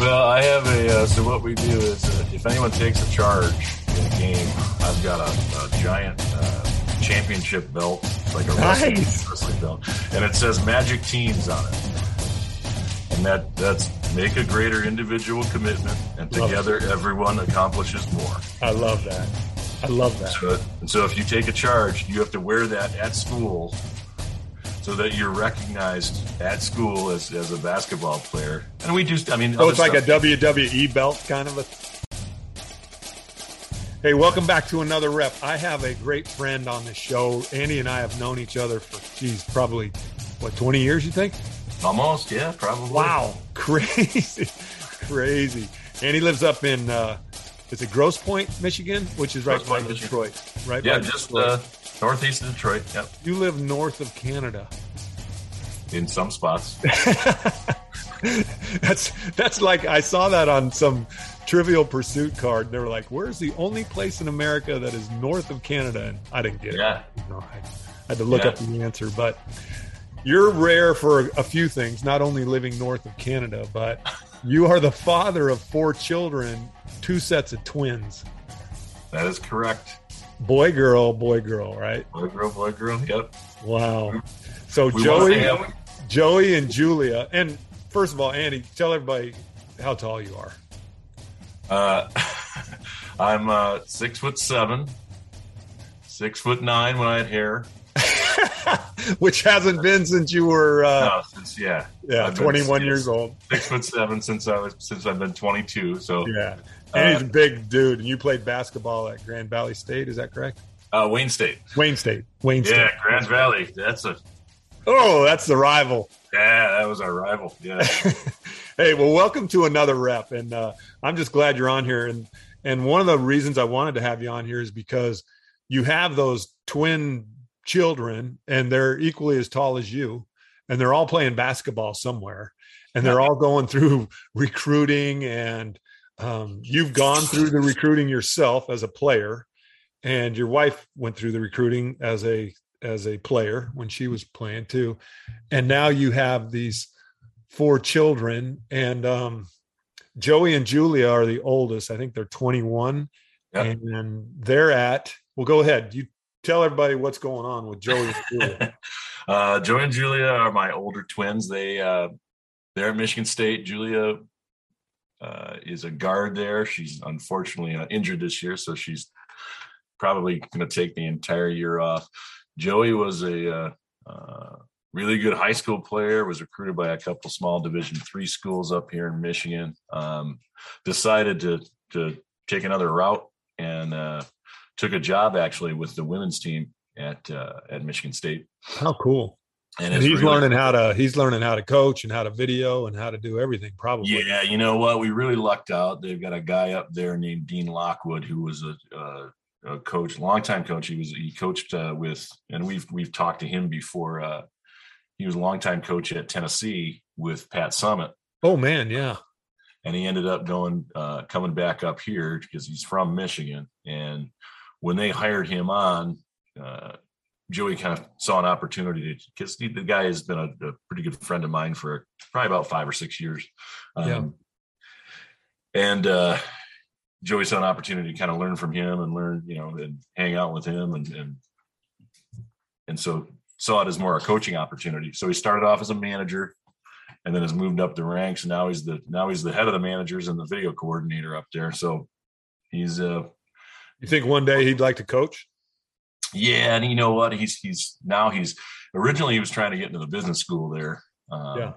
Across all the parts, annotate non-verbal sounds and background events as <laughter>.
Well, I have a. Uh, so what we do is, uh, if anyone takes a charge in a game, I've got a, a giant uh, championship belt, it's like a wrestling, Nice. <laughs> wrestling belt, and it says Magic Teams on it. And that that's make a greater individual commitment, and Love it. together everyone accomplishes more. I love that. I love that. So, and so if you take a charge, you have to wear that at school so that you're recognized at school as, as a basketball player. And we do, I mean, So it's like stuff- a WWE belt kind of a. Hey, welcome back to another rep. I have a great friend on the show. Andy and I have known each other for, geez, probably what, 20 years, you think? almost, yeah, probably. Wow. <laughs> Crazy. Crazy. And he lives up in, uh, is it Grosse Pointe, Michigan? Which is right by Michigan. Detroit. Right Yeah, just Detroit. uh, northeast of Detroit. Yep, you live north of Canada. in some spots. <laughs> that's that's like I saw that on some Trivial Pursuit card. And they were like, "Where's the only place in America that is north of Canada?" And I didn't get Yeah. it. You know, I had to look Yeah. up the answer. But you're rare for a few things. Not only living north of Canada, but <laughs> you are the father of four children, two sets of twins, That is correct. Boy, girl, boy, girl. Right? Boy, girl, boy, girl. Yep. Wow. So We Joey, Joey, and Julia. And first of all, Andy, tell everybody how tall you are. Uh, <laughs> I'm uh, six foot seven, six foot nine when I had hair. <laughs> <laughs> which hasn't been since you were uh, No, since yeah, yeah I've 21 six- years old. six foot seven since I was since I've been 22. So Yeah, and he's a big dude. And you played basketball at Grand Valley State, is that correct? uh, Wayne State, Wayne State. Wayne state yeah, Grand Valley. That's a Oh, that's the rival. yeah, that was our rival. Yeah, <laughs> hey, well, welcome to another rep, and uh, I'm just glad you're on here. And and one of the reasons I wanted to have you on here is because you have those twin children, and they're equally as tall as you, and they're all playing basketball somewhere, and they're all going through <laughs> recruiting, and um, you've gone through the recruiting yourself as a player, and your wife went through the recruiting as a as a player when she was playing too, and now you have these four children and um joey and julia are the oldest i think they're 21 Yep. and they're at well go ahead you tell everybody what's going on with joey and <laughs> julia uh, Joey and Julia are my older twins. They uh, they're at Michigan State. Julia uh, is a guard there. She's unfortunately uh, injured this year, so she's probably going to take the entire year off. Joey was a uh, uh, really good high school player. Was recruited by a couple small Division three schools up here in Michigan. Um, decided to to take another route and uh, took a job actually with the women's team at uh, at Michigan State. how cool and it's he's really- learning how to he's learning how to coach and how to video and how to do everything probably Yeah, you know what? We really lucked out. They've got a guy up there named Dean Lockwood, who was a, a, a coach, longtime coach. He was he coached uh, with, and we've we've talked to him before. Uh, he was a longtime coach at Tennessee with Pat Summitt, oh man yeah and he ended up going uh, coming back up here because he's from Michigan. And when they hired him on, uh, Joey kind of saw an opportunity to because the guy has been a, a pretty good friend of mine for probably about five or six years. Um, Yeah. And uh, Joey saw an opportunity to kind of learn from him and learn, you know, and hang out with him and and and so saw it as more a coaching opportunity. So he started off as a manager and then has moved up the ranks. And now he's the now he's the head of the managers and the video coordinator up there. So he's uh you think one day he'd like to coach yeah, and you know what? He's he's now he's originally he was trying to get into the business school there. Um, Yeah.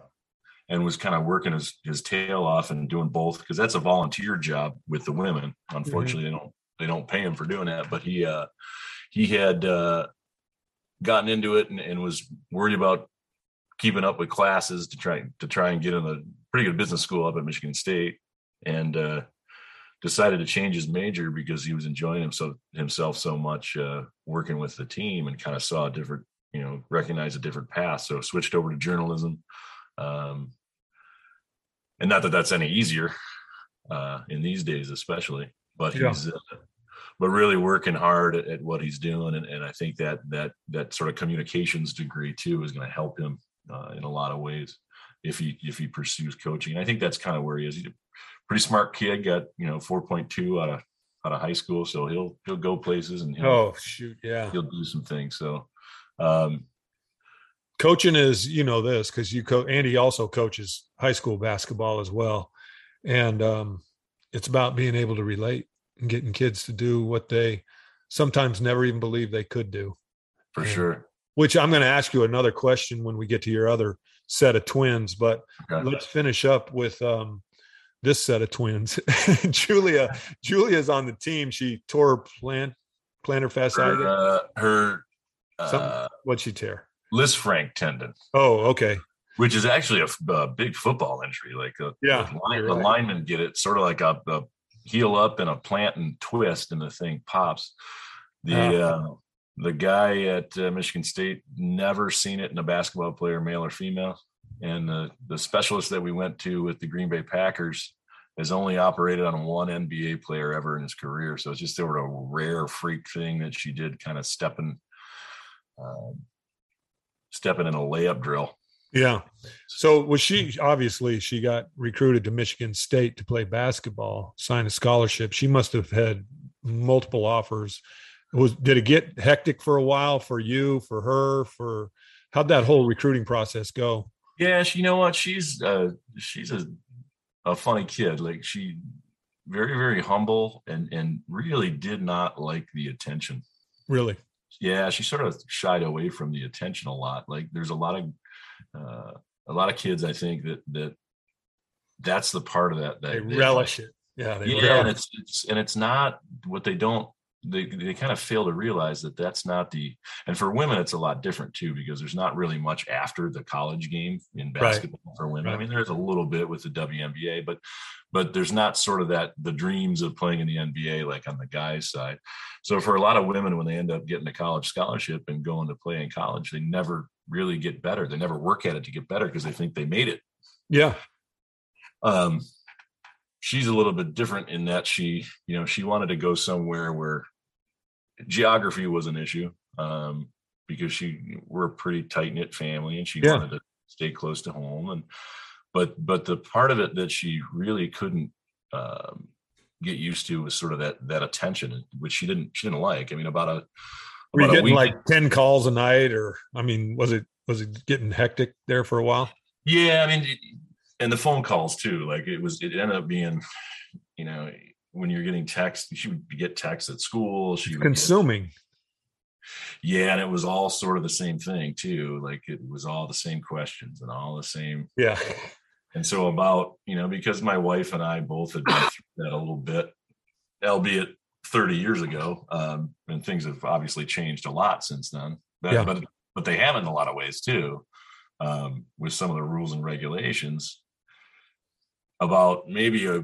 And was kind of working his his tail off and doing both because that's a volunteer job with the women. Unfortunately, they don't they don't pay him for doing that. But he uh he had uh gotten into it and, and was worried about keeping up with classes to try to try and get in a pretty good business school up at Michigan State. And uh decided to change his major because he was enjoying himself himself so much uh, working with the team and kind of saw a different, you know, recognize a different path. So switched over to journalism, um, and not that that's any easier uh, in these days, especially. But Yeah. he's, uh, but really working hard at, at what he's doing, and, and I think that that that sort of communications degree too is going to help him uh, in a lot of ways. if he if he pursues coaching. And I think that's kind of where he is. He's a pretty smart kid. Got you know 4.2 out of out of high school, so he'll he'll go places and he'll, oh shoot, yeah, he'll do some things. So um, coaching is you know this because you co Andy also coaches high school basketball as well, and um, it's about being able to relate and getting kids to do what they sometimes never even believe they could do. For and, sure. Which I'm going to ask you another question when we get to your other set of twins, but okay. let's finish up with um, this set of twins. <laughs> Julia, Julia's on the team. She tore plant plantar fasciitis. Her, uh, her uh, what'd she tear? Lisfranc tendon. Oh, okay. Which is actually a, a big football injury. Like a, yeah, the, line, the linemen get it sort of like a, a, heel up and a plant and twist, and the thing pops. The uh, the guy at uh, Michigan State never seen it in a basketball player, male or female, and the the specialist that we went to with the Green Bay Packers has only operated on one NBA player ever in his career. So it's just sort of a rare freak thing that she did, kind of stepping, um, stepping in a layup drill. Yeah. So was she obviously she got recruited to Michigan State to play basketball, signed a scholarship. She must have had multiple offers. Was did it get hectic for a while for you, for her, for how'd that whole recruiting process go? Yeah, she, you know what? She's uh she's a a funny kid. Like she very, very humble and and really did not like the attention. Really? Yeah, she sort of shied away from the attention a lot. Like there's a lot of uh, a lot of kids, I think that that that's the part of that that they, they relish like. it. Yeah, yeah, and it's, it's and it's not what they don't they they kind of fail to realize that that's not the and for women it's a lot different too because there's not really much after the college game in basketball right. for women. Right. I mean there's a little bit with the WNBA but but there's not sort of that the dreams of playing in the NBA like on the guys side. So for a lot of women when they end up getting a college scholarship and going to play in college they never really get better. They never work at it to get better because they think they made it. Yeah. Um she's a little bit different in that she, you know, she wanted to go somewhere where geography was an issue um, because she we're a pretty tight knit family and she yeah. wanted to stay close to home and but but the part of it that she really couldn't um, get used to was sort of that that attention which she didn't she didn't like i mean about a were you getting like 10 calls a night or i mean was it was it getting hectic there for a while yeah i mean and the phone calls too like it was it ended up being you know when you're getting text, she would get texts at school. She consuming. Get, yeah, and it was all sort of the same thing too. Like it was all the same questions and all the same. Yeah. And so about you know because my wife and I both had been through that a little bit, albeit 30 years ago, um, and things have obviously changed a lot since then. But, yeah. but but they have in a lot of ways too, um, with some of the rules and regulations. About maybe a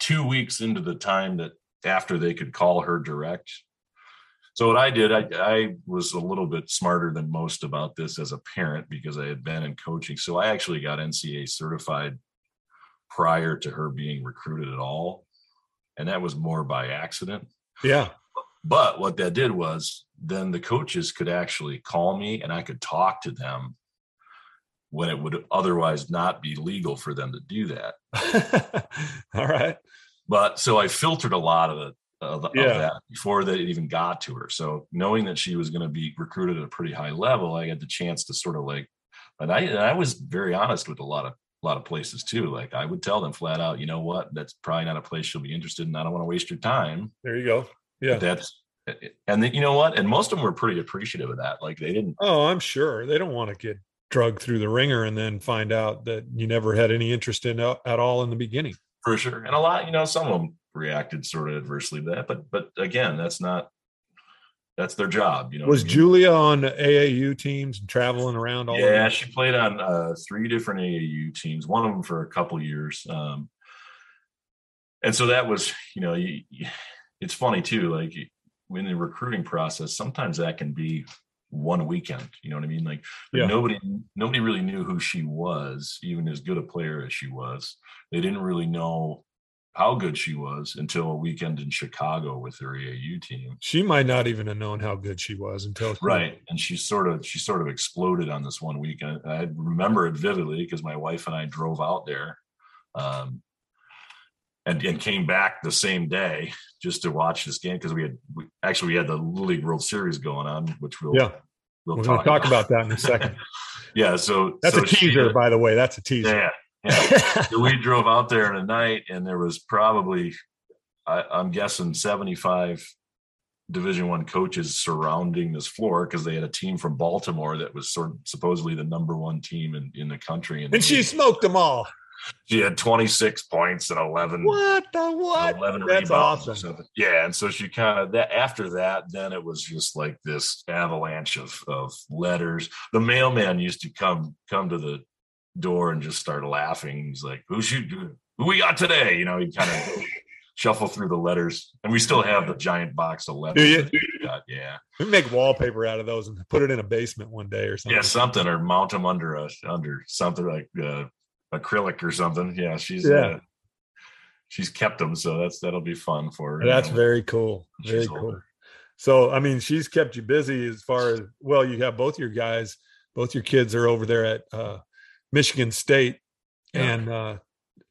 two weeks into the time that after they could call her direct. So what I did, I, I was a little bit smarter than most about this as a parent because I had been in coaching. So I actually got NCAA certified prior to her being recruited at all. And that was more by accident. Yeah. But what that did was then the coaches could actually call me and I could talk to them when it would otherwise not be legal for them to do that. <laughs> All right. But so I filtered a lot of it of, yeah. of that before that even got to her. So knowing that she was going to be recruited at a pretty high level, I had the chance to sort of like, and I and I was very honest with a lot of a lot of places too. Like I would tell them flat out, you know what, that's probably not a place she'll be interested in. I don't want to waste your time. There you go. Yeah. But that's and then you know what? And most of them were pretty appreciative of that. Like they didn't. Oh, I'm sure they don't want to get drug through the ringer and then find out that you never had any interest in uh, at all in the beginning. For sure. And a lot, you know, some of them reacted sort of adversely to that, but but again, that's not that's their job, you know. Was I mean? Julia on AAU teams and traveling around all Yeah, she played on uh, three different AAU teams, one of them for a couple years. Um, and so that was, you know, you, it's funny too, like in the recruiting process, sometimes that can be one weekend. You know what I mean? Like yeah. nobody nobody really knew who she was, even as good a player as she was. They didn't really know how good she was until a weekend in Chicago with her AAU team. She might not even have known how good she was until right, and she sort of she sort of exploded on this one weekend. I remember it vividly because my wife and I drove out there, um, and and came back the same day just to watch this game because we had we, actually we had the Little League World Series going on, which we'll yeah we'll we're to talk about that in a second. <laughs> yeah, so that's so a teaser, she, by the way. That's a teaser. Yeah, yeah. so <laughs> we drove out there in a night, and there was probably, I, I'm guessing, 75 Division One coaches surrounding this floor because they had a team from Baltimore that was sort of supposedly the number one team in, in the country. And, and she smoked them all. She had 26 points and 11. What the what? 11 That's awesome. Yeah, and so she kind of that after that, then it was just like this avalanche of of letters. The mailman used to come come to the door and just start laughing. He's like, "Who should who we got today?" You know, he kind of <laughs> shuffle through the letters, and we still have the giant box of letters. Got, yeah, we make wallpaper out of those and put it in a basement one day or something. Yeah, something or mount them under a under something like uh, acrylic or something. Yeah, she's yeah. Uh, she's kept them, so that's that'll be fun for her. That's you know, very cool. Very cool. Older. So, I mean, she's kept you busy as far as well. You have both your guys, both your kids are over there at uh, Michigan State, yeah. and uh,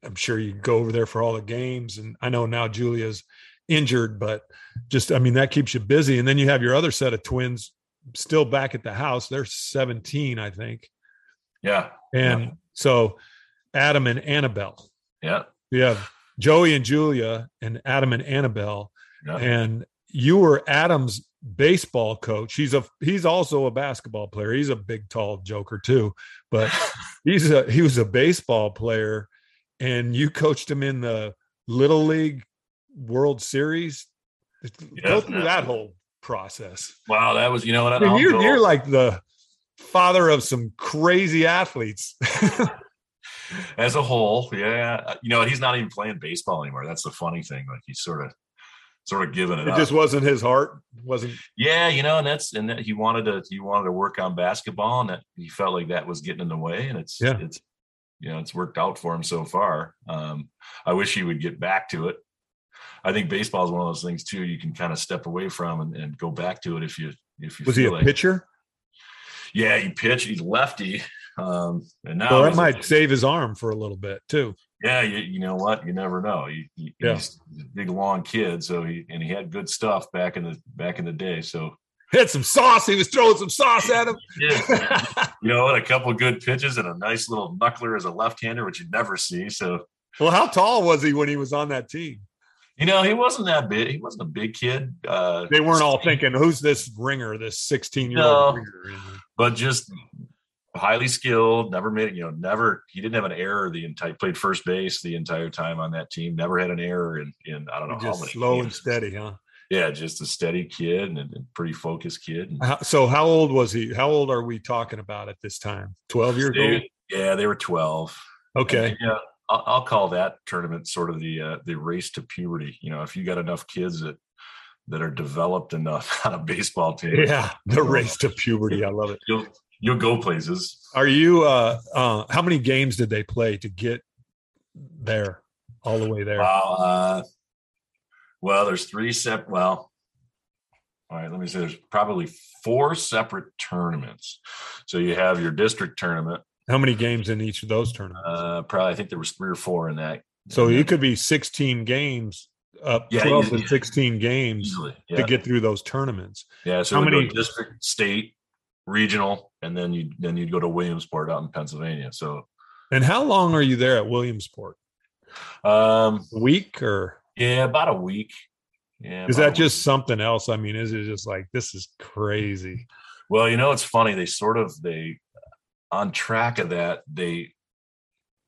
I'm sure you go over there for all the games. And I know now Julia's injured, but just I mean that keeps you busy. And then you have your other set of twins still back at the house. They're 17, I think. Yeah. And yeah. so Adam and Annabelle. Yeah. You have Joey and Julia and Adam and Annabelle. Yeah. And you were Adam's baseball coach. He's a he's also a basketball player. He's a big tall joker too, but <laughs> he's a he was a baseball player and you coached him in the little league world series. Yeah, Go through that whole process. Wow, that was you know what I mean, you're, you're like the father of some crazy athletes. <laughs> As a whole, yeah, you know he's not even playing baseball anymore. That's the funny thing. Like he's sort of sort of giving it, it up. just wasn't his heart? Wasn't yeah you know and that's and that he wanted to he wanted to work on basketball and that he felt like that was getting in the way and it's yeah. it's you know it's worked out for him so far. Um i wish he would get back to it. I think baseball is one of those things too you can kind of step away from and, and go back to it if you if you was he a like, pitcher? Yeah he pitched he's lefty um and now well, that might save his arm for a little bit too yeah, you, you know what? You never know. He, he, yeah. He's a big long kid, so he and he had good stuff back in the back in the day. So had some sauce. He was throwing some sauce at him. <laughs> yeah. you know what? A couple good pitches and a nice little knuckler as a left-hander, which you never see. So well, how tall was he when he was on that team? You know, he wasn't that big. He wasn't a big kid. Uh, they weren't all thinking, "Who's this ringer? This sixteen-year-old no, ringer?" But just highly skilled, never made, it, you know, never, he didn't have an error the entire, played first base the entire time on that team, never had an error in, in I don't know just how many. Slow games. and steady, huh? Yeah, just a steady kid and a pretty focused kid. So, how old was he? How old are we talking about at this time? 12 years they, old? Yeah, they were 12. Okay. yeah. I'll, I'll, call that tournament sort of the uh, the race to puberty. You know, if you got enough kids that that are developed enough <laughs> on a baseball team, yeah, the race to puberty. I love it. <laughs> You'll you'll go places. Are you? uh uh How many games did they play to get there, all the way there? Well, uh, well, there's three separate. Well, all right. Let me say there's probably four separate tournaments. So you have your district tournament. How many games in each of those tournaments? Uh, probably I think there was three or four in that. So it could be 16 games up Yeah, 12 easily. to 16 games easily. to get through those tournaments. yeah. So how many- district, state, regional, and then you then you'd go to Williamsport out in Pennsylvania. So And how long are you there at Williamsport? um A week or yeah, about a week. Yeah. is that just something else? I mean, is it just like this is crazy? Well, you know, it's funny. They sort of they on track of that. They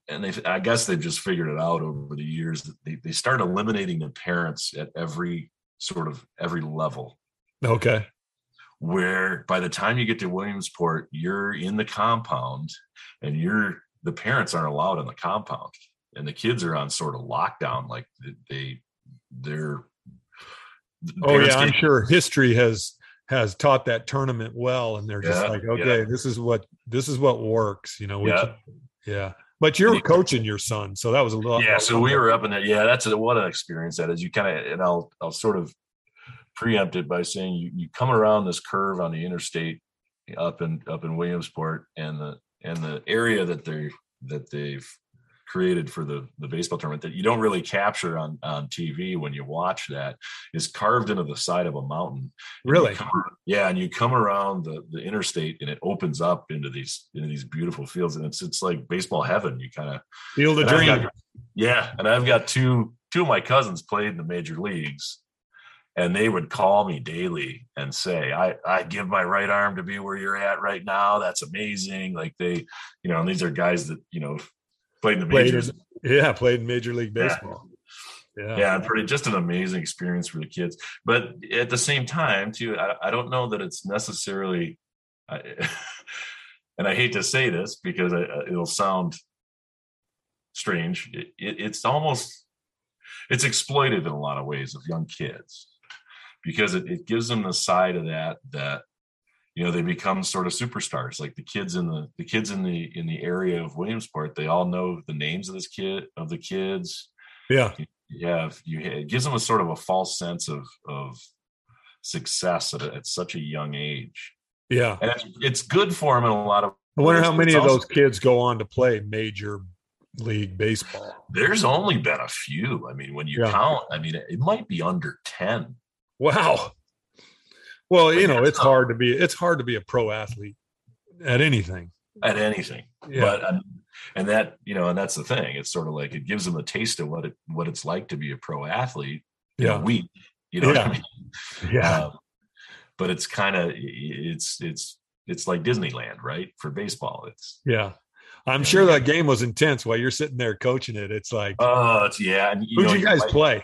and they, I guess they've just figured it out over the years. That they they start eliminating the parents at every sort of every level. Okay. Where by the time you get to Williamsport, you're in the compound, and you're the parents aren't allowed in the compound, and the kids are on sort of lockdown. Like they they're. the Oh yeah, I'm sure history has has taught that tournament well, and they're just Yeah, like, yeah. okay, this is what this is what works. You know, Yeah. can- yeah. But you're coaching your son, so that was a little. Yeah, so we were up in there. Yeah, that's a, what an experience that is. You kind of, and I'll I'll sort of preempt it by saying you you come around this curve on the interstate up in up in Williamsport, and the and the area that they that they've created for the the baseball tournament that you don't really capture on on TV when you watch that is carved into the side of a mountain. Really? Come, yeah, and you come around the the interstate and it opens up into these into these beautiful fields and it's it's like baseball heaven. You kind of feel the dream. Got, yeah, and I've got two two of my cousins played in the major leagues and they would call me daily and say i i give my right arm to be where you're at right now. That's amazing. Like they you know and these are guys that you know played in the majors played in, yeah played in major league baseball. Yeah. yeah yeah pretty just an amazing experience for the kids. But at the same time too i, I don't know that it's necessarily I, <laughs> and i hate to say this because I, it'll sound strange. It, it, it's almost it's exploited in a lot of ways of young kids because it, it gives them the side of that that you know they become sort of superstars. Like the kids in the the kids in the in the area of williamsport they all know the names of this kid of the kids. Yeah. Yeah you it gives them a sort of a false sense of of success at, at such a young age. Yeah. And it's, it's good for them in a lot of i wonder how many of those kids go on to play major league baseball. There's only been a few. I mean when you yeah. count i mean it might be under 10 Wow. Well, you know, it's hard to be it's hard to be a pro athlete at anything. At anything. Yeah. But um, and that, you know, and that's the thing. It's sort of like it gives them a taste of what it what it's like to be a pro athlete. Yeah. We, you know yeah. I mean? Yeah. Um, but it's kind of it's it's it's like Disneyland, right? For baseball. It's yeah. I'm sure that game was intense while you're sitting there coaching it. It's like, oh, it's yeah. And, you who'd know, you guys play?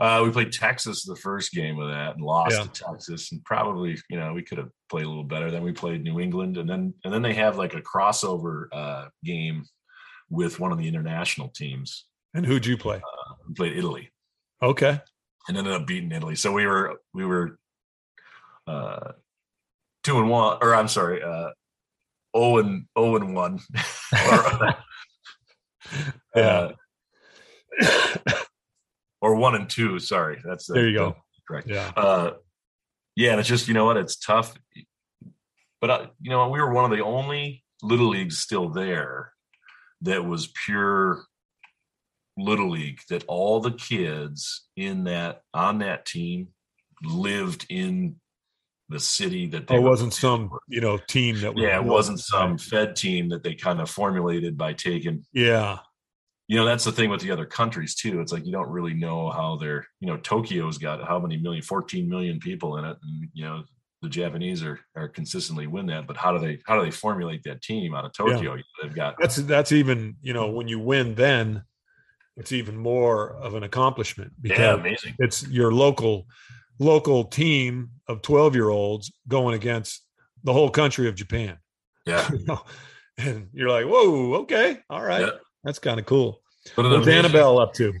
Uh, we played Texas the first game of that and lost yeah. to Texas, and probably you know we could have played a little better. Then we played New England, and then and then they have like a crossover uh, game with one of the international teams. And who'd you play? Uh, we played Italy. Okay. And ended up beating Italy. So we were we were uh, two and one, or I'm sorry, uh, oh and oh and one. or, <laughs> <laughs> yeah. Or one and two. Sorry, that's there. You go. Correct. Yeah. Uh, yeah, and it's just you know what, it's tough. But uh, you know, we were one of the only little leagues still there that was pure little league. That all the kids in that on that team lived in the city that they. It wasn't some you know team that. yeah, it wasn't some Fed team that they kind of formulated by taking. Yeah you know that's the thing with the other countries too it's like you don't really know how they're you know tokyo's got how many million 14 million people in it and you know the japanese are are consistently win that but how do they how do they formulate that team out of tokyo yeah. they've got that's that's even you know when you win then it's even more of an accomplishment because yeah, amazing. it's your local local team of 12 year olds going against the whole country of japan yeah <laughs> you know? and you're like whoa okay all right yeah. That's kind of cool. What What's Annabelle up to?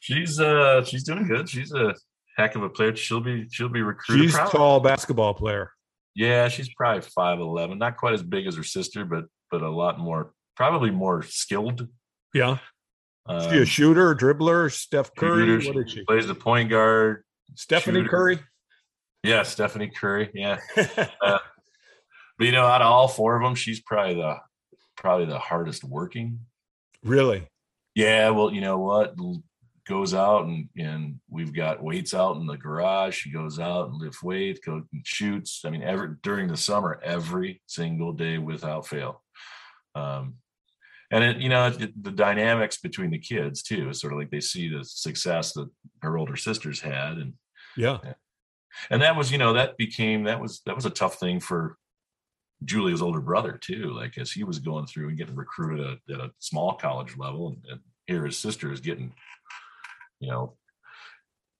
She's uh she's doing good. She's a heck of a player. She'll be she'll be recruited. She's probably. tall basketball player. Yeah, she's probably five eleven. Not quite as big as her sister, but but a lot more probably more skilled. Yeah. Um, she a um, shooter, dribbler, Steph Curry. Shooter, what is she? Plays the point guard. Stephanie shooter. Curry. Yeah, Stephanie Curry. Yeah. <laughs> uh, but you know, out of all four of them, she's probably the probably the hardest working. Really? Yeah. Well, you know what? Goes out and and we've got weights out in the garage. She goes out and lifts weights, goes and shoots. I mean, every during the summer, every single day without fail. Um, and it, you know it, the dynamics between the kids too is sort of like they see the success that her older sisters had, and yeah, and that was you know that became that was that was a tough thing for Julia's older brother too, like as he was going through and getting recruited at, at a small college level, and, and, here his sister is getting, you know,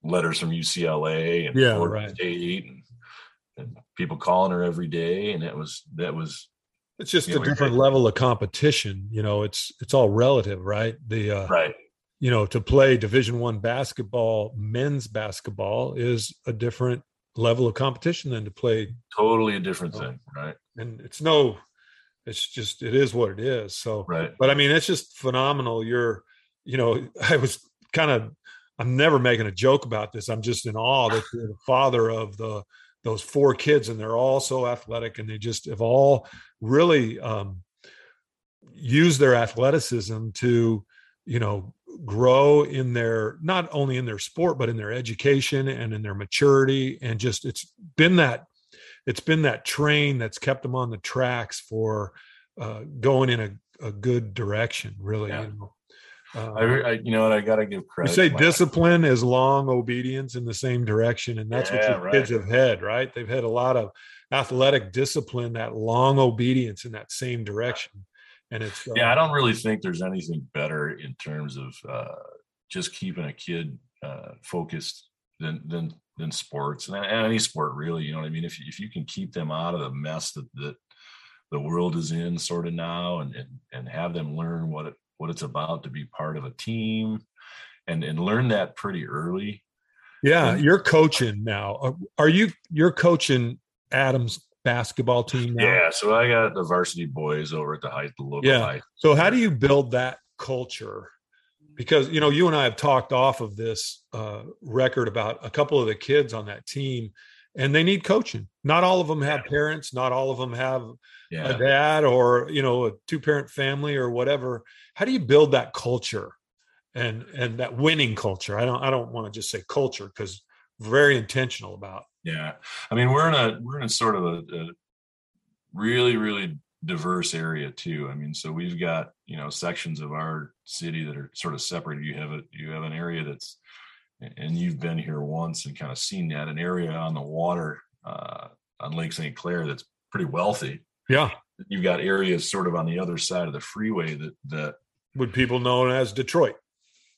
letters from UCLA and yeah, Florida right. State and, and, people calling her every day, and that was that was. It's just a know, different level of competition. You know, it's it's all relative, right? The uh, right. You know, to play Division One basketball, men's basketball is a different level of competition than to play totally a different thing right and it's no it's just it is what it is so right but i mean it's just phenomenal you're you know <laughs> i was kind of i'm never making a joke about this i'm just in awe that you're the father of the those four kids and they're all so athletic and they just have all really um used their athleticism to you know grow in their not only in their sport but in their education and in their maturity and just it's been that it's been that train that's kept them on the tracks for uh, going in a, a good direction really Yeah. you know uh, I, I you know what? I gotta give credit. you say to <laughs> discipline is long obedience in the same direction and that's Yeah, what your kids have had right? They've had a lot of athletic discipline that long obedience in that same direction and it's uh, yeah i don't really think there's anything better in terms of uh just keeping a kid uh focused than than than sports and, and any sport really you know what i mean? If you, if you can keep them out of the mess that that the world is in sort of now and and, and have them learn what it what it's about to be part of a team and and learn that pretty early Yeah, And- you're coaching now. Uh, Are you you're coaching Adams basketball team now? yeah so i got the varsity boys over at the high the local Yeah. high So how do you build that culture? Because you know, you and I have talked off of this uh, record about a couple of the kids on that team, and they need coaching. Not all of them have parents. Not all of them have yeah a dad or you know a two parent family or whatever. How do you build that culture and and that winning culture? I don't I don't want to just say culture because very intentional about. Yeah, I mean we're in a we're in a sort of a, a really really diverse area too. I mean, so we've got you know sections of our city that are sort of separated. You have a you have an area that's and you've been here once and kind of seen that an area on the water uh, on Lake St. Clair that's pretty wealthy. Yeah, You've got areas sort of on the other side of the freeway that that would people known as Detroit.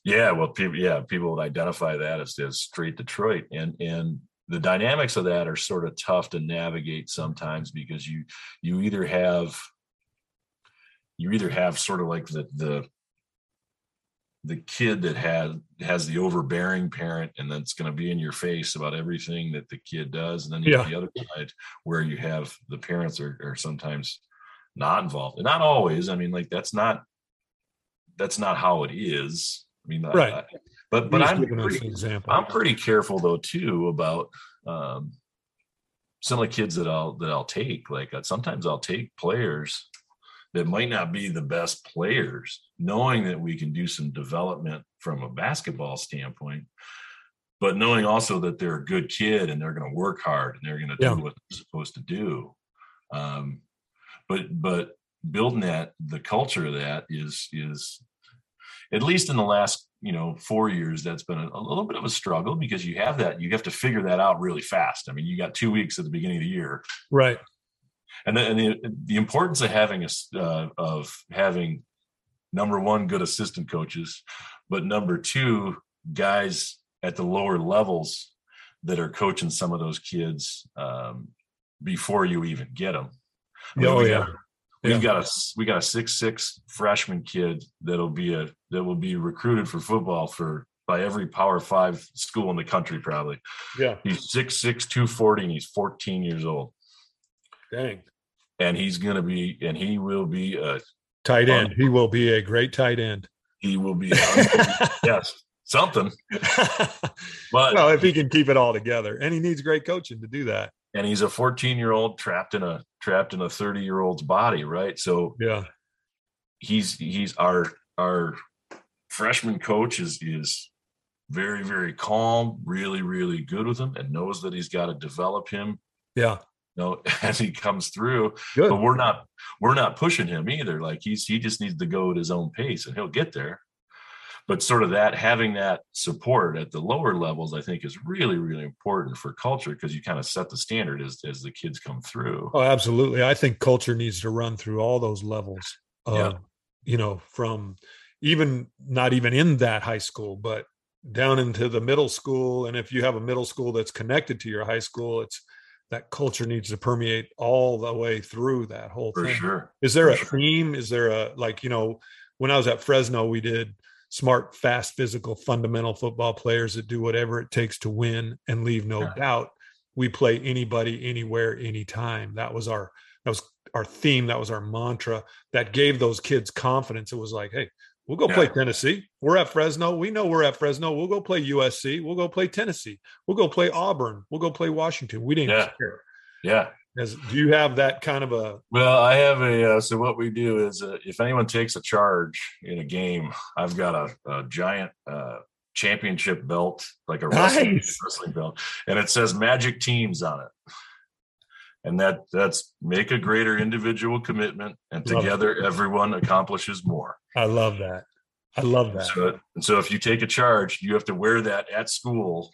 yeah, well, people, yeah, people would identify that as, as straight Detroit, and and the dynamics of that are sort of tough to navigate sometimes because you you either have you either have sort of like the the the kid that had has the overbearing parent and that's going to be in your face about everything that the kid does. And then you have the other side where you have the parents are, are sometimes not involved. And not always. I mean like that's not that's not how it is. I mean Right. I- but but i'm pretty, example. i'm pretty careful though too about um some of the kids that i'll that i'll take. Like uh, sometimes i'll take players that might not be the best players knowing that we can do some development from a basketball standpoint but knowing also that they're a good kid and they're going to work hard and they're going to Yeah. do what they're supposed to do um but but building that the culture of that is is at least in the last you know four years that's been a, a little bit of a struggle because you have that you have to figure that out really fast i mean you got two weeks at the beginning of the year right. And the, and the, the importance of having a uh, of having number one good assistant coaches but number two guys at the lower levels that are coaching some of those kids um, before you even get them Oh we yeah. got- We've Yeah. got a we got a six six freshman kid that'll be a that will be recruited for football for by every Power Five school in the country probably. Yeah. He's six six two forty and he's fourteen years old, Dang. and he's gonna be and he will be a Tight end. He will be a great tight end. he will be <laughs> yes something, <laughs> but well, if he can keep it all together, and he needs great coaching to do that. and he's a fourteen year old trapped in a trapped in a thirty year old's body, right? So Yeah. he's he's our our freshman coach is is very very calm really really good with him and knows that he's got to develop him Yeah. You know <laughs> as he comes through Good. but we're not we're not pushing him either like he's he just needs to go at his own pace and he'll get there but sort of that having that support at the lower levels i think is really really important for culture because you kind of set the standard as as the kids come through Oh, absolutely. I think culture needs to run through all those levels. Of, Yeah. You know, from even not even in that high school, but down into the middle school. And if you have a middle school that's connected to your high school, it's that culture needs to permeate all the way through that whole for thing. sure Is there For a sure. theme? Is there a like, you know, when I was at Fresno, we did smart, fast, physical, fundamental football players that do whatever it takes to win and leave no Yeah. doubt. We play anybody, anywhere, anytime. That was our that was our theme that was our mantra that gave those kids confidence it was like hey we'll go Yeah. play tennessee we're at fresno we know we're at fresno we'll go play usc we'll go play tennessee we'll go play auburn we'll go play washington we didn't Yeah. care Yeah. As, do you have that kind of a Well, I have a. Uh, so what we do is, uh, if anyone takes a charge in a game, I've got a, a giant uh, championship belt, like a wrestling, Nice. wrestling belt, and it says "Magic Teams" on it. And that that's make a greater individual commitment, and Love it. together everyone accomplishes more. i love that i love that So, and so if you take a charge, you have to wear that at school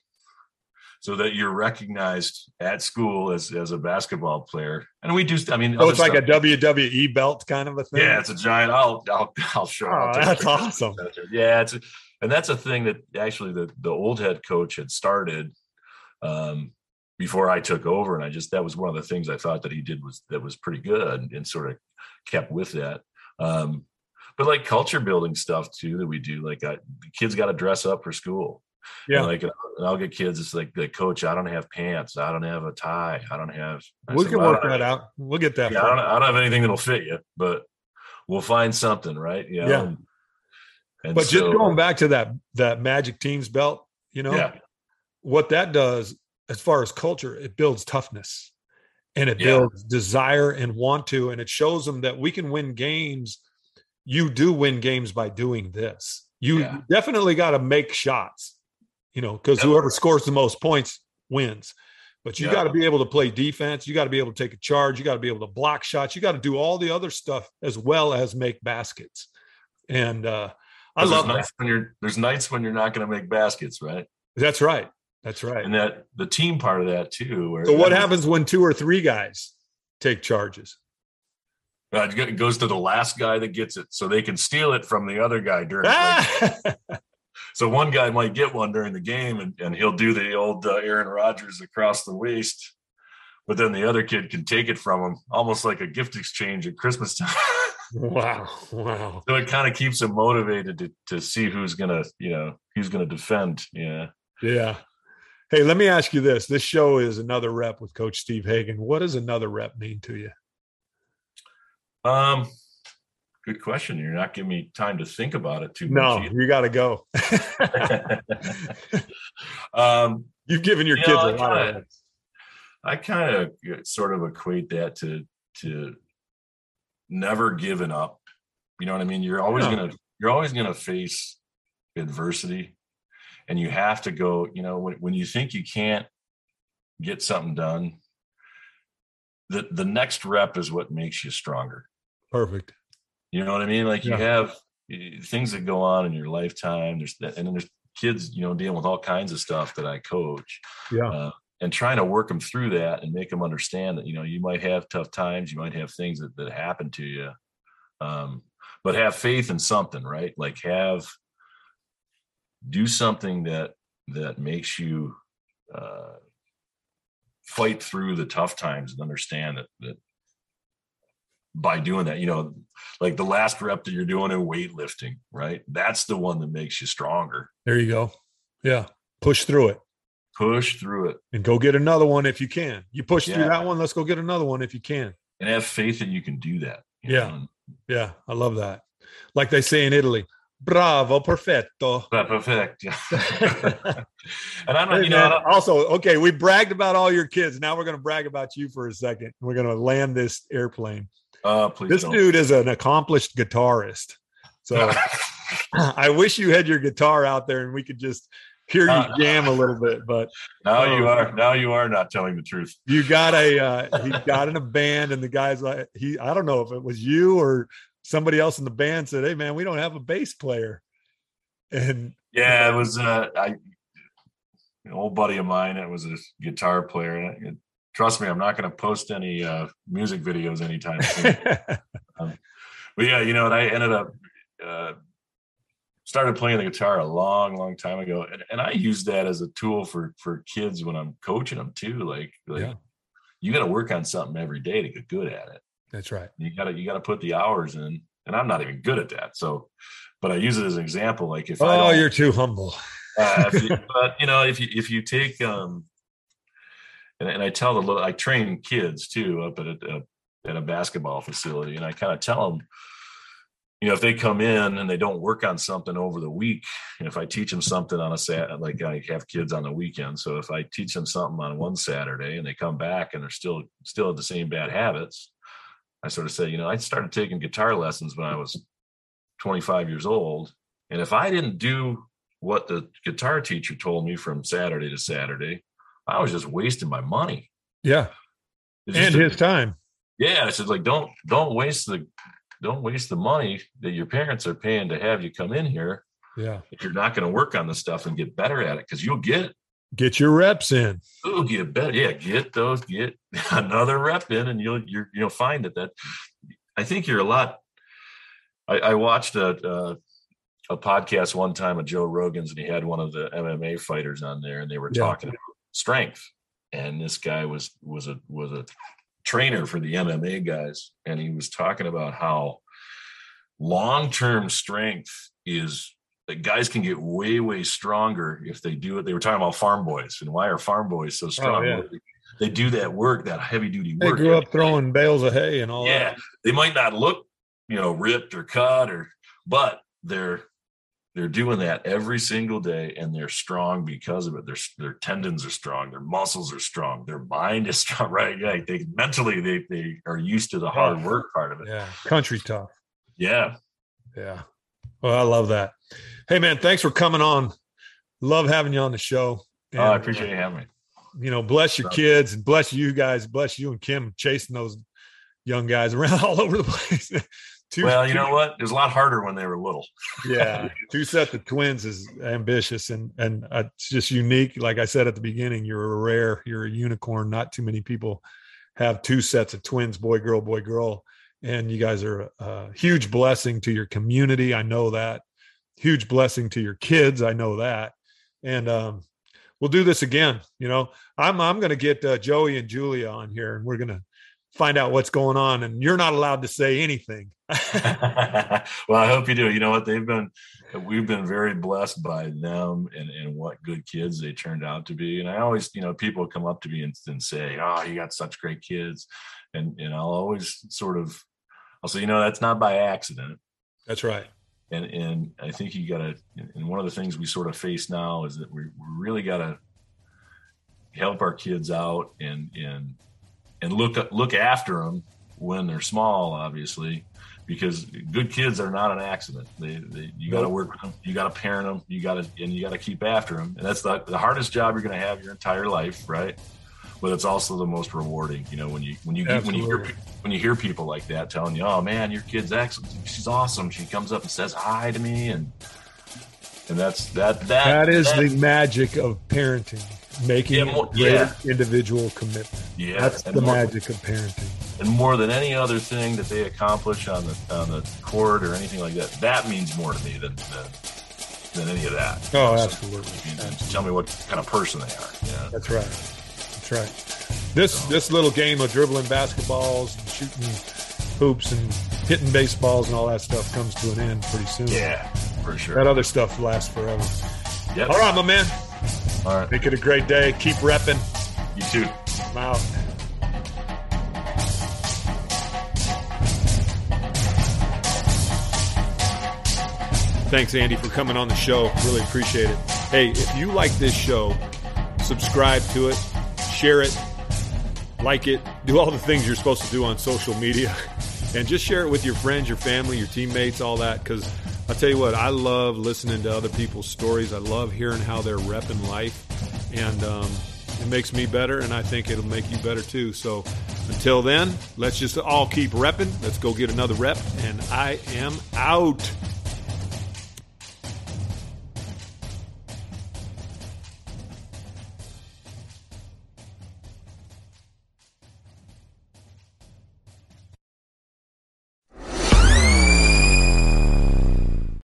so that you're recognized at school as, as a basketball player. And we do, I mean, so other it's like a wwe belt kind of a thing yeah, it's a giant. I'll, I'll, I'll show. Oh, that's awesome. Yeah. It's, and that's a thing that actually the, the old head coach had started, um, before I took over. And I just, that was one of the things I thought that he did was, that was pretty good and, and sort of kept with that. Um, but like culture building stuff too that we do, like I, kids got to dress up for school. Yeah. And like and I'll get kids. It's like, like, coach, I don't have pants. I don't have a tie. I don't have. I we said, can "Well, work that out we'll get that Yeah, I don't. I don't have anything that'll fit you, but we'll find something, right? You know? Yeah. And, but just going back to that that magic teams belt you know yeah, what that does as far as culture it builds toughness and it Yeah. builds desire and want to and it shows them that we can win games you do win games by doing this you Yeah. definitely got to make shots you know because whoever scores the most points wins but you Yeah. got to be able to play defense you got to be able to take a charge you got to be able to block shots you got to do all the other stuff as well as make baskets and uh i love nights when you're there's nights when you're not going to make baskets, right? that's right that's right And that the team part of that too. Where So what happens when two or three guys take charges? uh, It goes to the last guy that gets it, so they can steal it from the other guy during. Ah! <laughs> so one guy might get one during the game, and, and he'll do the old uh, Aaron Rodgers across the waist, but then the other kid can take it from him, almost like a gift exchange at Christmas time. <laughs> wow, wow. so it kind of keeps them motivated to to see who's gonna, you know, who's gonna defend. Yeah. Yeah. Hey, let me ask you this. This show is another rep with Coach Steve Hagan. What does another rep mean to you? Um, good question. You're not giving me time to think about it too No, much. No, you got to go. <laughs> um, You've given your You kids know, a lot of reps. I kind of sort of equate that to to never giving up. You know what I mean? You're always Yeah. gonna you're always gonna face adversity, and you have to go. You know when when you think you can't get something done, the the next rep is what makes you stronger. Perfect. You know what I mean? Like you have things that go on in your lifetime. There's and then there's kids, you know, dealing with all kinds of stuff that I coach, Yeah. uh, and trying to work them through that and make them understand that you know you might have tough times, you might have things that that happen to you, um, but have faith in something, right? Like have do something that that makes you uh, fight through the tough times and understand that that by doing that, you know, like the last rep that you're doing in weightlifting, right? That's the one that makes you stronger. There you go. Yeah. Push through it Push through it and go get another one if you can. You push through that one. Let's go get another one if you can. and have faith that you can do that. Yeah. know? Yeah. I love that. Like they say in Italy, bravo, perfetto. But perfect. Yeah. <laughs> and I'm not, Hey, you know, I also, okay, we bragged about all your kids. Now we're going to brag about you for a second. We're going to land this airplane. uh, please This don't. dude is an accomplished guitarist. So <laughs> <laughs> I wish you had your guitar out there and we could just hear you Uh, jam a little bit. But now Oh. you are, now you are not telling the truth. you got a, uh, he got in a band, and the guys like he, I don't know if it was you or somebody else in the band said, "Hey, man, we don't have a bass player." And Yeah, it was, uh, I, an old buddy of mine, it was a guitar player. And trust me, I'm not going to post any uh, music videos anytime soon. <laughs> but yeah, you know, and I ended up uh, started playing the guitar a long, long time ago, and, and I use that as a tool for for kids when I'm coaching them too. Like, like Yeah. you got to work on something every day to get good at it. That's right. You got to you got to put the hours in, and I'm not even good at that. So, but I use it as an example. Like if Oh, you're too humble. uh, you, <laughs> but you know, if you if you take um, and, and I tell the little, I train kids too up at a, at a basketball facility, and I kind of tell them, you know, if they come in and they don't work on something over the week, if I teach them something on a Sat, like I have kids on the weekend, so if I teach them something on one Saturday and they come back and they're still still at the same bad habits, I sort of say, you know, I started taking guitar lessons when I was 25 years old, and if I didn't do what the guitar teacher told me from Saturday to Saturday, I was just wasting my money. Yeah, and his time. Yeah, I said like don't don't waste the don't waste the money that your parents are paying to have you come in here. Yeah. If you're not going to work on the stuff and get better at it, because you'll get get your reps in. Oh, get better. Yeah, get those, get <laughs> another rep in, and you'll you you'll find it that I think you're a lot. I, I watched a, a, a podcast one time of Joe Rogan's, and he had one of the MMA fighters on there, and they were yeah. talking about strength. And this guy was was a was a trainer for the MMA guys, and he was talking about how long term strength is that guys can get way way stronger if they do it. They were talking about farm boys and why are farm boys so oh, strong? Oh, yeah. They do that work, that heavy duty work. They grew up throwing bales of hay and all yeah, that. they might not look, you know, ripped or cut or, but they're they're doing that every single day and they're strong because of it their, their tendons are strong their muscles are strong their mind is <laughs> strong right yeah they mentally they, they are used to the hard oh, work part of it yeah country tough yeah yeah well i love that hey man thanks for coming on love having you on the show and, oh, i appreciate you having me you know bless your kids and bless you guys bless you and kim chasing those young guys around <laughs> all over the place <laughs> Two, well, you know what? It was a lot harder when they were little. <laughs> yeah, two sets of twins is ambitious and and uh, it's just unique. Like I said at the beginning, you're a rare, you're a unicorn. Not too many people have two sets of twins, boy, girl, boy, girl, and you guys are a huge blessing to your community. I know that. Huge blessing to your kids. I know that. And um, we'll do this again. You know, I'm I'm going to get uh, Joey and Julia on here, and we're going to find out what's going on and you're not allowed to say anything. <laughs> <laughs> Well i hope you do. You know what? They've been we've been very blessed by them and, and what good kids they turned out to be. And i always you know people come up to me and, and say oh you got such great kids. And and i'll always sort of i'll say you know that's not by accident. That's right. And and i think you gotta and one of the things we sort of face now is that we, we really gotta help our kids out and and and look look after them when they're small, obviously, because good kids are not an accident. They, they you got to work with them, you got to parent them, you got to and you got to keep after them, and that's the, the hardest job you're going to have your entire life, right? But it's also the most rewarding, you know, when you when you get, when you hear when you hear people like that telling you, "Oh man, your kid's excellent. She's awesome." She comes up and says hi to me, and and that's that that that is that, the magic of parenting making yeah, more, yeah. individual commitment. Yeah, that's the more, magic of parenting. And more than any other thing that they accomplish on the on the court or anything like that, that means more to me than than, than any of that. Oh, so, absolutely. absolutely. Tell me what kind of person they are. Yeah, that's right. That's right. This so. this little game of dribbling basketballs and shooting hoops and hitting baseballs and all that stuff comes to an end pretty soon. Yeah, for sure. That other stuff lasts forever. Yep. All right, my man. All right. Make it a great day. Keep repping. You too. I'm out. Thanks, Andy, for coming on the show. Really appreciate it. Hey, if you like this show, subscribe to it, share it, like it, do all the things you're supposed to do on social media, <laughs> and just share it with your friends, your family, your teammates, all that, because I'll tell you what, I love listening to other people's stories. I love hearing how they're repping life. And um, it makes me better, and I think it'll make you better too. So until then, let's just all keep repping. Let's go get another rep, and I am out.